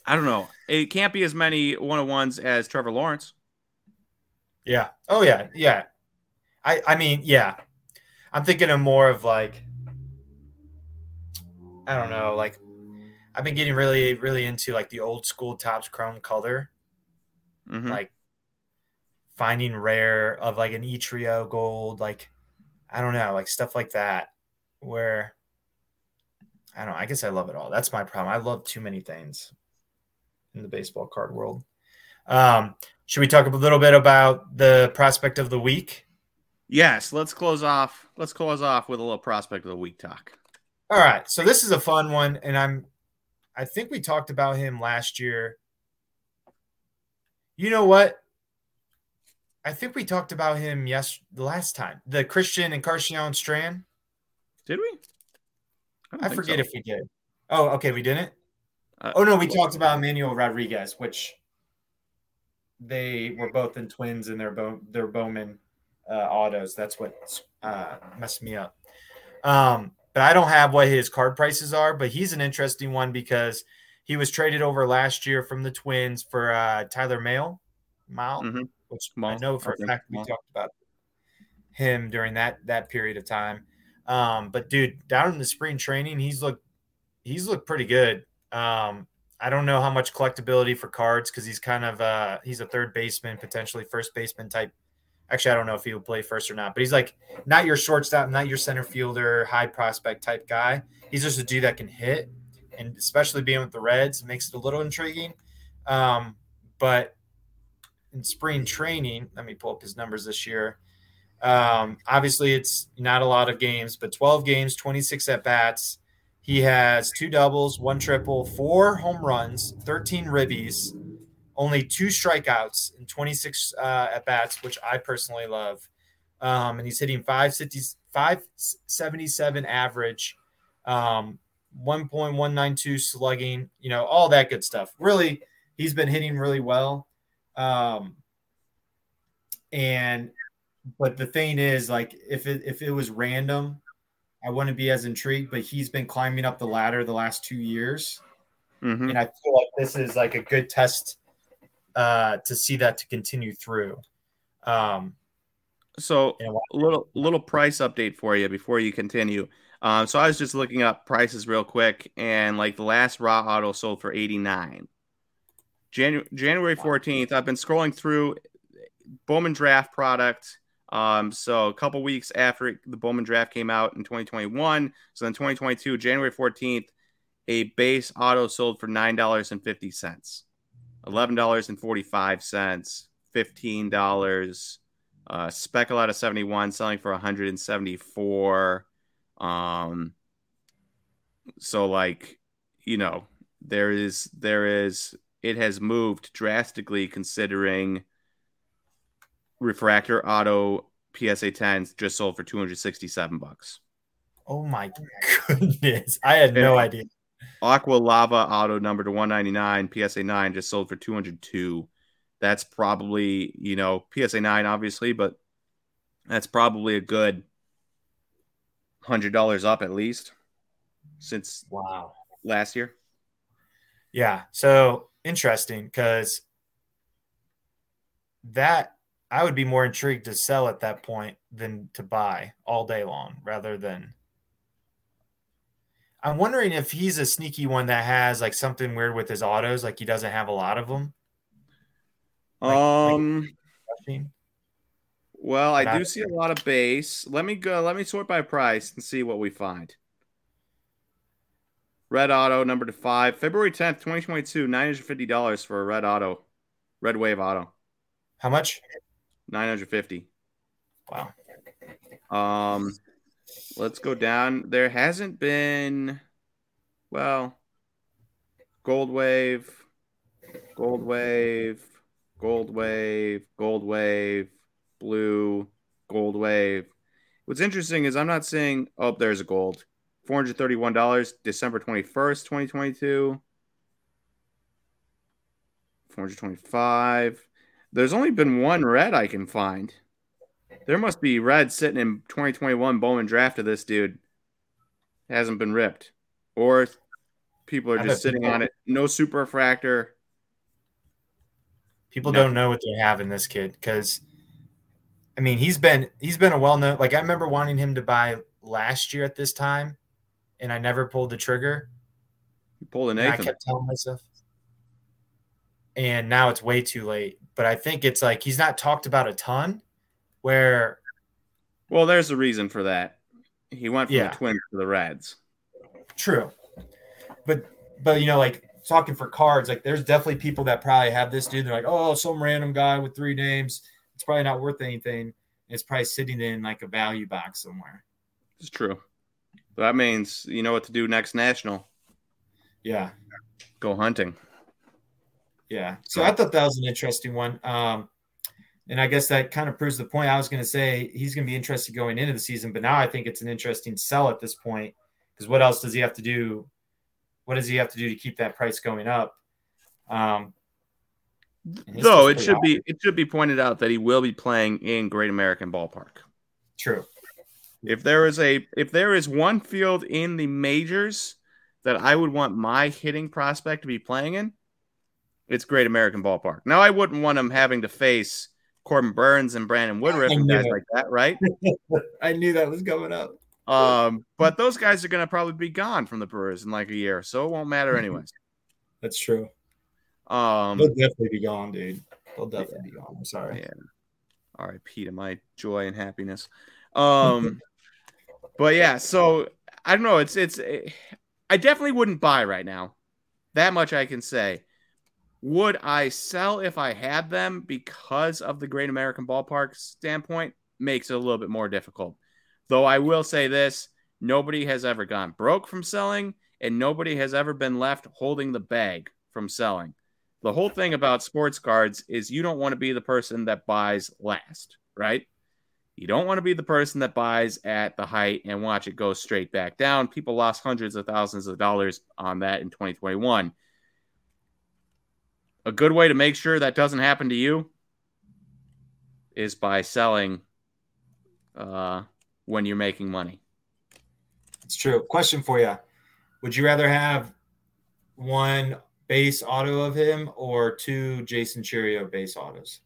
I don't know. It can't be as many one on ones as Trevor Lawrence.
Yeah. Oh yeah. Yeah. I I mean, yeah. I'm thinking of more of like I don't know, like I've been getting really, really into like the old school Topps Chrome color. Mm-hmm. Like finding rare of like an Etrio gold, like I don't know, like stuff like that. Where I don't know, I guess I love it all. That's my problem. I love too many things in the baseball card world. Um, should we talk a little bit about the prospect of the week?
Yes, let's close off. Let's close off with a little prospect of the week talk.
All right, so this is a fun one, and I'm, I think we talked about him last year. You know what? I think we talked about him yes the last time. The Christian Encarnacion Strand.
Did we?
I, I forget so. if we did. Oh, okay, we didn't. Uh, oh no, we talked about Manuel Rodriguez, which they were both in twins in their Bo- their Bowman uh, autos. That's what uh, messed me up. Um, but I don't have what his card prices are. But he's an interesting one because he was traded over last year from the Twins for uh, Tyler Mail, Mile, mm-hmm. which I know for a fact we talked about him during that that period of time. Um, but dude, down in the spring training, he's looked he's looked pretty good. Um, I don't know how much collectability for cards because he's kind of uh he's a third baseman, potentially first baseman type. Actually, I don't know if he will play first or not, but he's like not your shortstop, not your center fielder, high prospect type guy. He's just a dude that can hit, and especially being with the Reds makes it a little intriguing. Um, but in spring training, let me pull up his numbers this year. Um, obviously, it's not a lot of games, but 12 games, 26 at bats, he has two doubles, one triple, four home runs, 13 ribbies, only two strikeouts, and 26 uh, at bats, which I personally love. Um, and he's hitting 577 average, um, 1.192 slugging, you know, all that good stuff. Really, he's been hitting really well. Um, And but the thing is, like, if it if it was random, I wouldn't be as intrigued. But he's been climbing up the ladder the last two years,
Mhm.
and I feel like this is like a good test uh, to see that to continue through. Um,
So a little little price update for you before you continue. Um, so I was just looking up prices real quick, and like the last raw auto sold for eighty nine. Janu- January fourteenth. I've been scrolling through Bowman Draft product. Um, so a couple weeks after the Bowman Draft came out in 2021, so in 2022, January 14th, a base auto sold for nine dollars and fifty cents, eleven dollars and forty five cents, fifteen dollars. Uh, Speckle out of 71 selling for 174. Um, so like, you know, there is, there is, it has moved drastically considering refractor auto PSA 10s just sold for 267 bucks.
oh my [LAUGHS] goodness, I had no idea.
Aqua Lava auto number to 199 PSA 9 just sold for 202. That's probably, you know, PSA 9 obviously, but that's probably a good $100 up at least since
Wow.
last year.
Yeah. So interesting because that I would be more intrigued to sell at that point than to buy all day long rather than. I'm wondering if he's a sneaky one that has like something weird with his autos, like he doesn't have a lot of them. Like- like-
Um well, I do see a lot of base. Let me go let me sort by price and see what we find. Red Auto number to 5, February 10th, 2022, $950 for a red auto. Red Wave auto.
How much?
950.
Wow.
Um, let's go down. There hasn't been, well, Gold Wave, Gold Wave, Gold Wave, Gold Wave, Blue, Gold Wave. What's interesting is I'm not seeing. Oh, there's a gold. Four hundred thirty-one dollars, December twenty-first, twenty twenty-two. Four hundred twenty-five. There's only been one red I can find. There must be red sitting in 2021 Bowman draft of this dude. It hasn't been ripped. Or people are just sitting on it. No super refractor.
People
No.
don't know what they have in this kid because, I mean, he's been he's been a well known. Like I remember wanting him to buy last year at this time, and I never pulled the trigger.
He pulled a
And I kept telling myself. And now it's way too late. But I think it's like he's not talked about a ton. Where
Well, there's a reason for that. He went from
Yeah.
the Twins to the Reds.
true, but but you know, like talking for cards, like there's definitely people that probably have this dude. They're like, oh, some random guy with three names. It's probably not worth anything. It's probably sitting in like a value box somewhere.
It's true. That means you know what to do next national.
Yeah.
Go hunting.
Yeah. So I thought that was an interesting one. Um, and I guess that kind of proves the point. I was going to say he's going to be interested going into the season, but now I think it's an interesting sell at this point because what else does he have to do? What does he have to do to keep that price going up? Um,
Though it should
high.
be it should be pointed out that he will be playing in Great American Ballpark.
true.
If there is a if there is one field in the majors that I would want my hitting prospect to be playing in, it's Great American Ballpark. Now I wouldn't want him having to face Corbin Burnes and Brandon Woodruff and guys
it.
like that, right? [LAUGHS]
I knew that was coming up.
Um, but those guys are gonna probably be gone from the Brewers in like a year, so it won't matter anyways.
That's true.
Um,
They'll definitely be gone, dude. They'll definitely be gone. I'm sorry.
Yeah. R.I.P. to my joy and happiness. Um, [LAUGHS] but yeah, so I don't know. It's it's. I definitely wouldn't buy right now. That much I can say. Would I sell if I had them because of the Great American Ballpark standpoint? Makes it a little bit more difficult. Though I will say this: nobody has ever gone broke from selling, and nobody has ever been left holding the bag from selling the whole thing about sports cards is you don't want to be the person that buys last, right? You don't want to be the person that buys at the height and watch it go straight back down. People lost hundreds of thousands of dollars on that in 2021. A good way to make sure that doesn't happen to you is by selling uh, when you're making money.
It's true. Question for you: Would you rather have one base auto of him or two Jason Chourio base autos?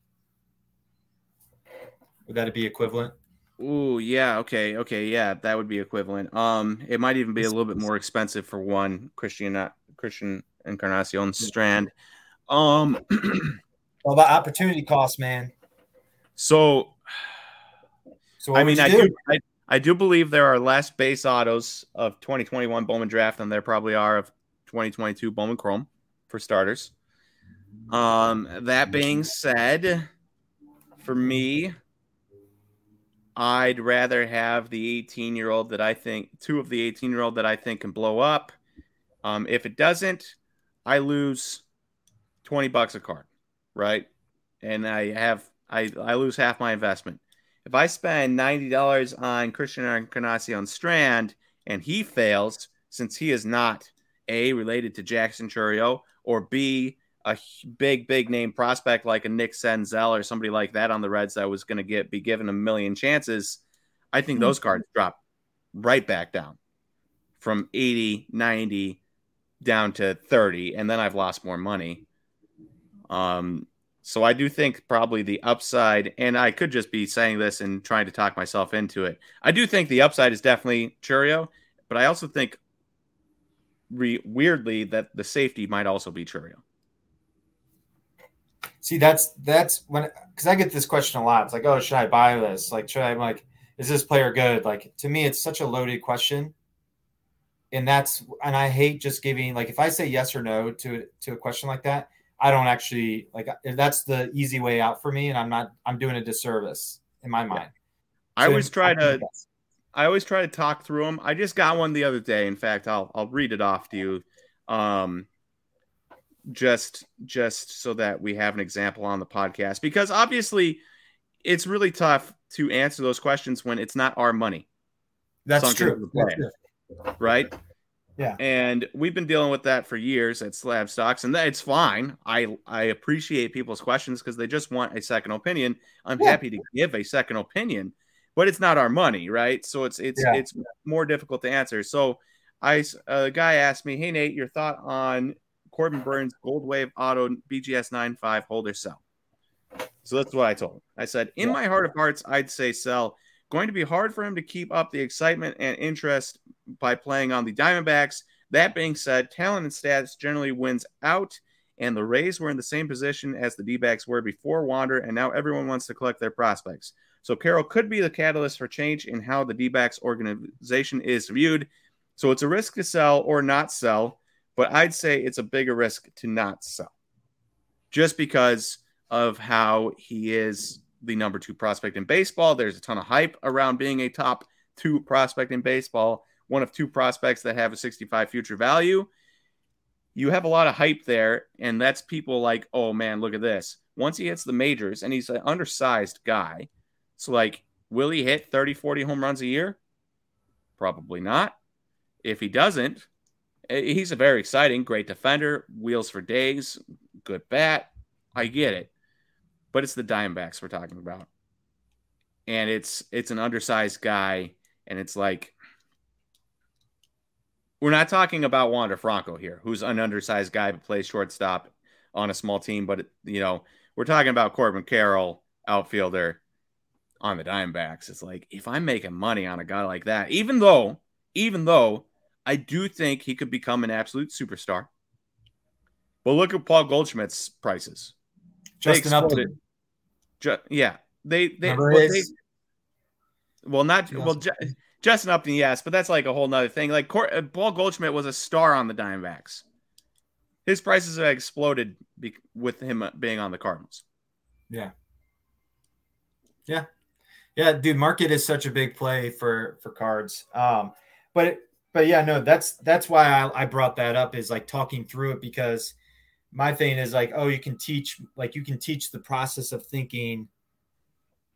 Would that be equivalent?
Ooh, yeah, okay, okay, yeah, that would be equivalent. Um, it might even be a little bit more expensive for one Christian uh, Christian Encarnacion Strand. Um, [CLEARS THROAT]
all about opportunity cost, man.
So,
so
I mean, I do, do I, I do believe there are less base autos of 2021 Bowman draft than there probably are of 2022 Bowman Chrome for starters. Um, that being said, for me, I'd rather have the 18 year old that I think two of the 18 year old that I think can blow up. Um, if it doesn't, I lose 20 bucks a card, right? And I have I, I lose half my investment. If I spend $90 on Christian Encarnacion Strand and he fails, since he is not A, related to Jackson Chourio or B, a big, big name prospect like a Nick Senzel or somebody like that on the Reds that was going to get be given a million chances, I think those cards mm-hmm. drop right back down from 80, 90 down to 30, and then I've lost more money. Um, so I do think probably the upside, and I could just be saying this and trying to talk myself into it. I do think the upside is definitely Chourio, but I also think re- weirdly that the safety might also be Chourio.
See, that's that's when because I get this question a lot. It's like, oh, should I buy this? Like, should I like, is this player good? Like to me, it's such a loaded question. And that's and I hate just giving like if I say yes or no to to a question like that, I don't actually like that's the easy way out for me, and I'm not I'm doing a disservice in my mind.
I so always try to I always try to talk through them. I just got one the other day. In fact, I'll I'll read it off to you. Um, just just so that we have an example on the podcast because obviously it's really tough to answer those questions when it's not our money.
That's true. That's
true. Right?
Yeah.
And we've been dealing with that for years at SlabStox, and it's fine. I I appreciate people's questions because they just want a second opinion. I'm yeah. happy to give a second opinion, but it's not our money, right? So it's it's yeah. it's more difficult to answer. So I a guy asked me, "Hey Nate, your thought on Corbin Burnes Gold Wave Auto BGS 95 holder sell. So that's what I told him. I said, in my heart of hearts, I'd say sell. Going to be hard for him to keep up the excitement and interest by playing on the Diamondbacks. That being said, talent and stats generally wins out, and the Rays were in the same position as the D backs were before Wander, and now everyone wants to collect their prospects. So Carroll could be the catalyst for change in how the D backs organization is viewed. So it's a risk to sell or not sell but I'd say it's a bigger risk to not sell just because of how he is the number two prospect in baseball. There's a ton of hype around being a top two prospect in baseball, one of two prospects that have a 65 future value. You have a lot of hype there, and that's people like, oh man, look at this. Once he hits the majors, and he's an undersized guy, so like, will he hit 30, 40 home runs a year? Probably not. If he doesn't, Eh, he's a very exciting, great defender, wheels for days, good bat. I get it. But it's the Diamondbacks we're talking about. And it's it's an undersized guy and it's like we're not talking about Wander Franco here, who's an undersized guy but plays shortstop on a small team, but you know, we're talking about Corbin Carroll, outfielder on the Diamondbacks. It's like if I'm making money on a guy like that, even though even though I do think he could become an absolute superstar. But look at Paul Goldschmidt's prices.
Just Justin Upton.
Ju- yeah, they they well, they well, not well Ju- Justin Upton, yes, but that's like a whole nother thing. Like Cor- uh, Paul Goldschmidt was a star on the Diamondbacks. His prices have exploded be- with him uh, being on the Cardinals.
Yeah. Yeah. Yeah, dude, market is such a big play for for cards. Um, but but yeah, no, that's that's why I, I brought that up is like talking through it because my thing is like, oh, you can teach like you can teach the process of thinking,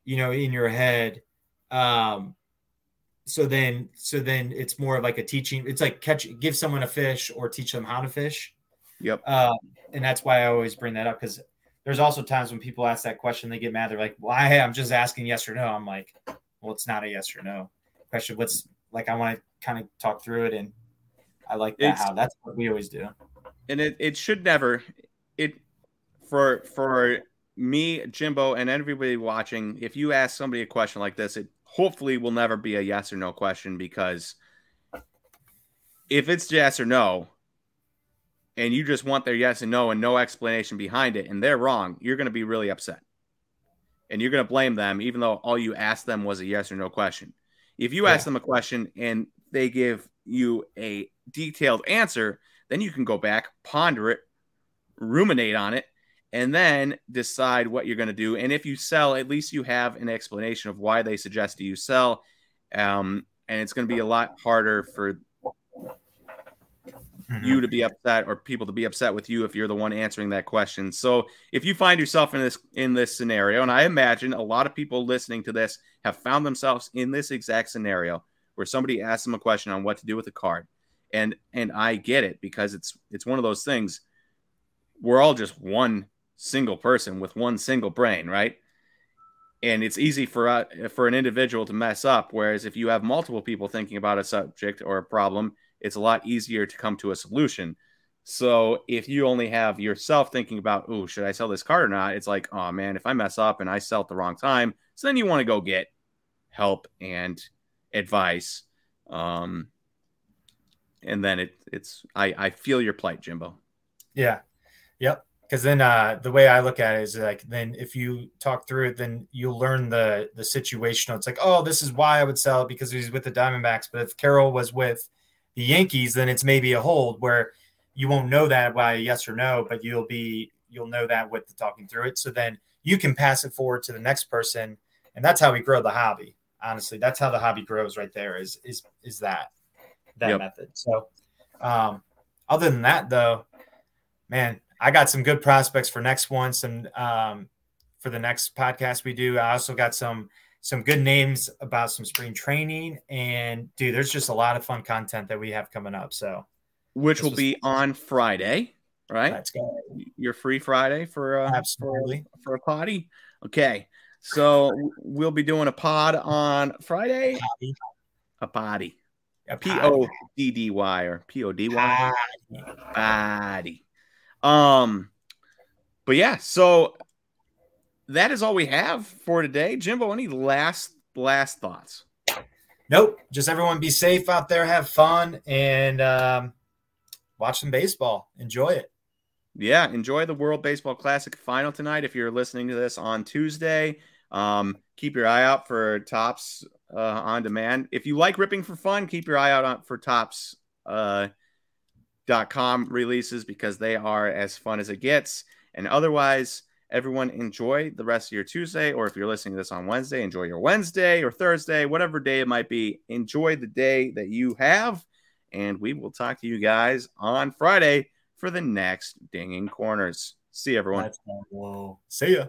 you know, in your head. Um, so then so then it's more of like a teaching. It's like catch give someone a fish or teach them how to fish.
Yep.
Um, and that's why I always bring that up because there's also times when people ask that question, they get mad. They're like, "Why? I'm just asking yes or no." I'm like, "Well, it's not a yes or no question. What's like? I want to kind of talk through it, and I like that it's, how that's what we always do.
And it it should never it for for me, Jimbo, and everybody watching. If you ask somebody a question like this, it hopefully will never be a yes or no question because if it's yes or no, and you just want their yes and no and no explanation behind it, and they're wrong, you're going to be really upset. And you're going to blame them, even though all you asked them was a yes or no question. If you yeah. ask them a question and they give you a detailed answer, then you can go back, ponder it, ruminate on it, and then decide what you're going to do. And if you sell, at least you have an explanation of why they suggest you sell. Um, and it's going to be a lot harder for mm-hmm. you to be upset or people to be upset with you if you're the one answering that question. So if you find yourself in this in this scenario, and I imagine a lot of people listening to this have found themselves in this exact scenario where somebody asks them a question on what to do with a card. And and I get it because it's it's one of those things we're all just one single person with one single brain, right? And it's easy for uh, for an individual to mess up whereas if you have multiple people thinking about a subject or a problem, it's a lot easier to come to a solution. So if you only have yourself thinking about, oh, should I sell this card or not? It's like, oh man, if I mess up and I sell at the wrong time, so then you want to go get help and advice. Um, and then it, it's I, I feel your plight, Jimbo.
Yeah. Yep. Because then uh, the way I look at it is like then if you talk through it, then you'll learn the the situational. It's like, oh, this is why I would sell because he's with the Diamondbacks. But if Carroll was with the Yankees, then it's maybe a hold where you won't know that by yes or no, but you'll be you'll know that with the talking through it. So then you can pass it forward to the next person, and that's how we grow the hobby. Honestly, that's how the hobby grows right there. Is is is that that yep. method? So, um, other than that, though, man, I got some good prospects for next one. Some um, for the next podcast we do. I also got some some good names about some spring training. And dude, there's just a lot of fun content that we have coming up. So,
which will be fun. on Friday, right?
Let's go.
You're free Friday for
uh, absolutely
for, for a potty. Okay, so we'll be doing a pod on Friday. A potty. A P O D D Y or P O D Y. Potty. Um, but yeah, so that is all we have for today. Jimbo, any last last thoughts?
Nope. Just everyone be safe out there, have fun, and um, watch some baseball. Enjoy it.
Yeah, enjoy the World Baseball Classic final tonight. If you're listening to this on Tuesday, um, keep your eye out for Topps uh, on demand. If you like ripping for fun, keep your eye out on, for Topps uh, dot com releases because they are as fun as it gets. And otherwise, Everyone enjoy the rest of your Tuesday, or if you're listening to this on Wednesday, enjoy your Wednesday or Thursday, whatever day it might be. Enjoy the day that you have, and we will talk to you guys on Friday for the next Dinging Corners. See everyone.
See ya.